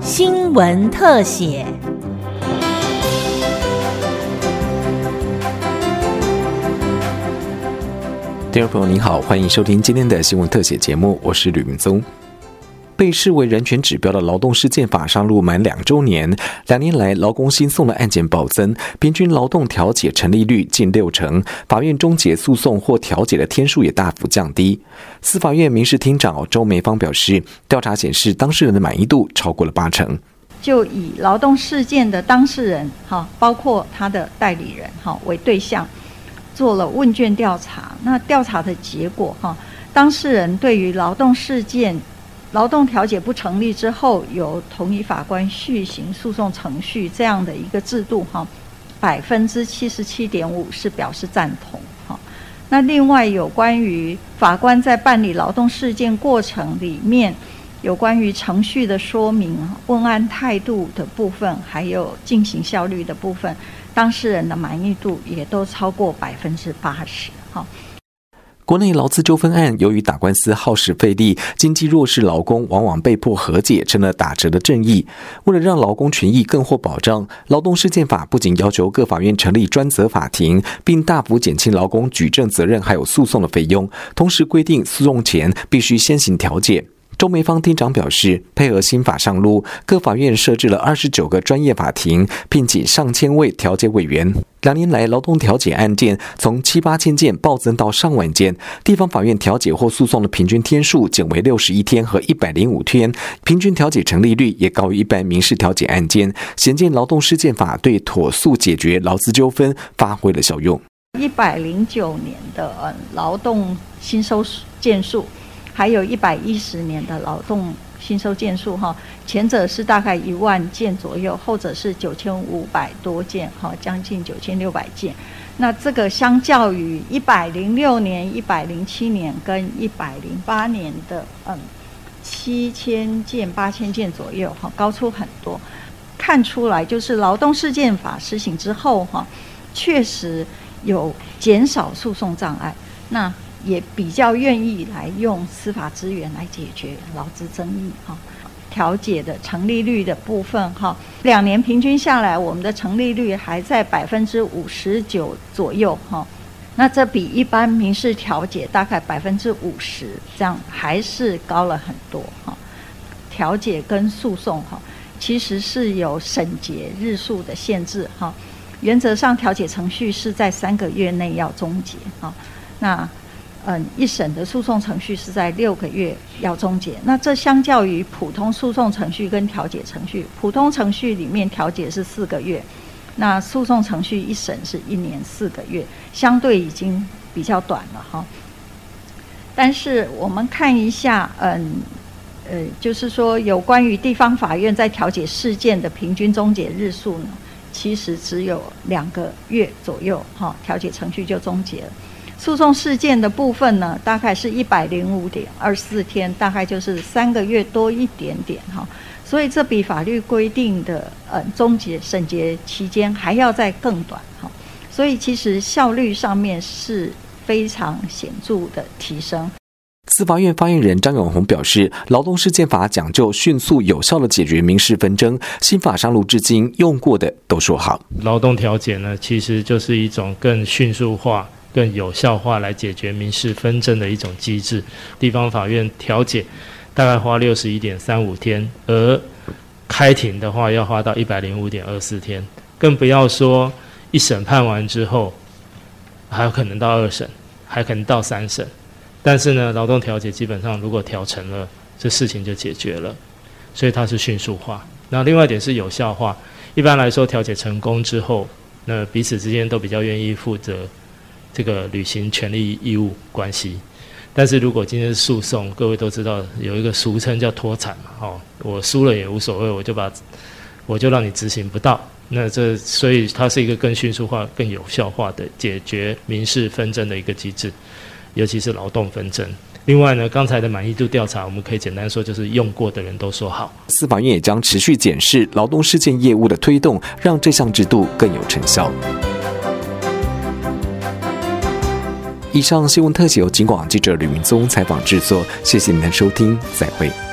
新闻特写。听众朋友您好，欢迎收听今天的新闻特写节目，我是吕明松。被视为人权指标的劳动事件法上路满两周年，两年来劳工新送的案件暴增，平均劳动调解成立率近六成，法院终结诉讼或调解的天数也大幅降低。司法院民事厅长周梅芳表示，调查显示当事人的满意度超过了八成。就以劳动事件的当事人哈，包括他的代理人哈为对象，做了问卷调查。那调查的结果哈，当事人对于劳动事件。劳动调解不成立之后，由同一法官续行诉讼程序这样的一个制度，哈，百分之七十七点五是表示赞同，哈。那另外有关于法官在办理劳动事件过程里面，有关于程序的说明、问案态度的部分，还有进行效率的部分，当事人的满意度也都超过百分之八十，哈。国内劳资纠纷案，由于打官司耗时费力，经济弱势劳工往往被迫和解，成了打折的正义。为了让劳工权益更获保障，劳动事件法不仅要求各法院成立专责法庭，并大幅减轻劳工举证责任还有诉讼的费用，同时规定诉讼前必须先行调解。周梅芳厅长表示，配合新法上路，各法院设置了二十九个专业法庭，聘请上千位调解委员。两年来，劳动调解案件从七八千件暴增到上万件，地方法院调解或诉讼的平均天数减为六十一天和一百零五天，平均调解成立率也高于一般民事调解案件，显见劳动事件法对妥速解决劳资纠纷发挥了效用。一百零九年的劳动新收件数。还有一百一十年的劳动新收件数哈，前者是大概一万件左右，后者是九千五百多件哈，将近九千六百件。那这个相较于一百零六年、一百零七年跟一百零八年的嗯七千件、八千件左右哈，高出很多。看出来就是劳动事件法施行之后哈，确实有减少诉讼障碍。那也比较愿意来用司法资源来解决劳资争议哈，调解的成立率的部分哈，两年平均下来，我们的成立率还在百分之五十九左右哈，那这比一般民事调解大概百分之五十这样还是高了很多哈。调解跟诉讼哈，其实是有审结日数的限制哈，原则上调解程序是在三个月内要终结哈，那。嗯，一审的诉讼程序是在六个月要终结。那这相较于普通诉讼程序跟调解程序，普通程序里面调解是四个月，那诉讼程序一审是一年四个月，相对已经比较短了哈。但是我们看一下，嗯，呃，就是说有关于地方法院在调解事件的平均终结日数呢，其实只有两个月左右哈，调解程序就终结了。诉讼事件的部分呢，大概是一百零五点二四天，大概就是三个月多一点点哈。所以这比法律规定的呃终结审结期间还要再更短哈。所以其实效率上面是非常显著的提升。司法院发言人张永红表示，劳动事件法讲究迅速有效的解决民事纷争，新法上路至今用过的都说好。劳动调解呢，其实就是一种更迅速化。更有效化来解决民事纷争的一种机制，地方法院调解大概花六十一点三五天，而开庭的话要花到一百零五点二四天，更不要说一审判完之后，还有可能到二审，还可能到三审。但是呢，劳动调解基本上如果调成了，这事情就解决了，所以它是迅速化。那另外一点是有效化，一般来说调解成功之后，那彼此之间都比较愿意负责。这个履行权利义务关系，但是如果今天是诉讼，各位都知道有一个俗称叫脱产嘛，哦，我输了也无所谓，我就把我就让你执行不到，那这所以它是一个更迅速化、更有效化的解决民事纷争的一个机制，尤其是劳动纷争。另外呢，刚才的满意度调查，我们可以简单说就是用过的人都说好。司法院也将持续检视劳动事件业务的推动，让这项制度更有成效。以上新闻特写由警广记者吕明宗采访制作，谢谢您的收听，再会。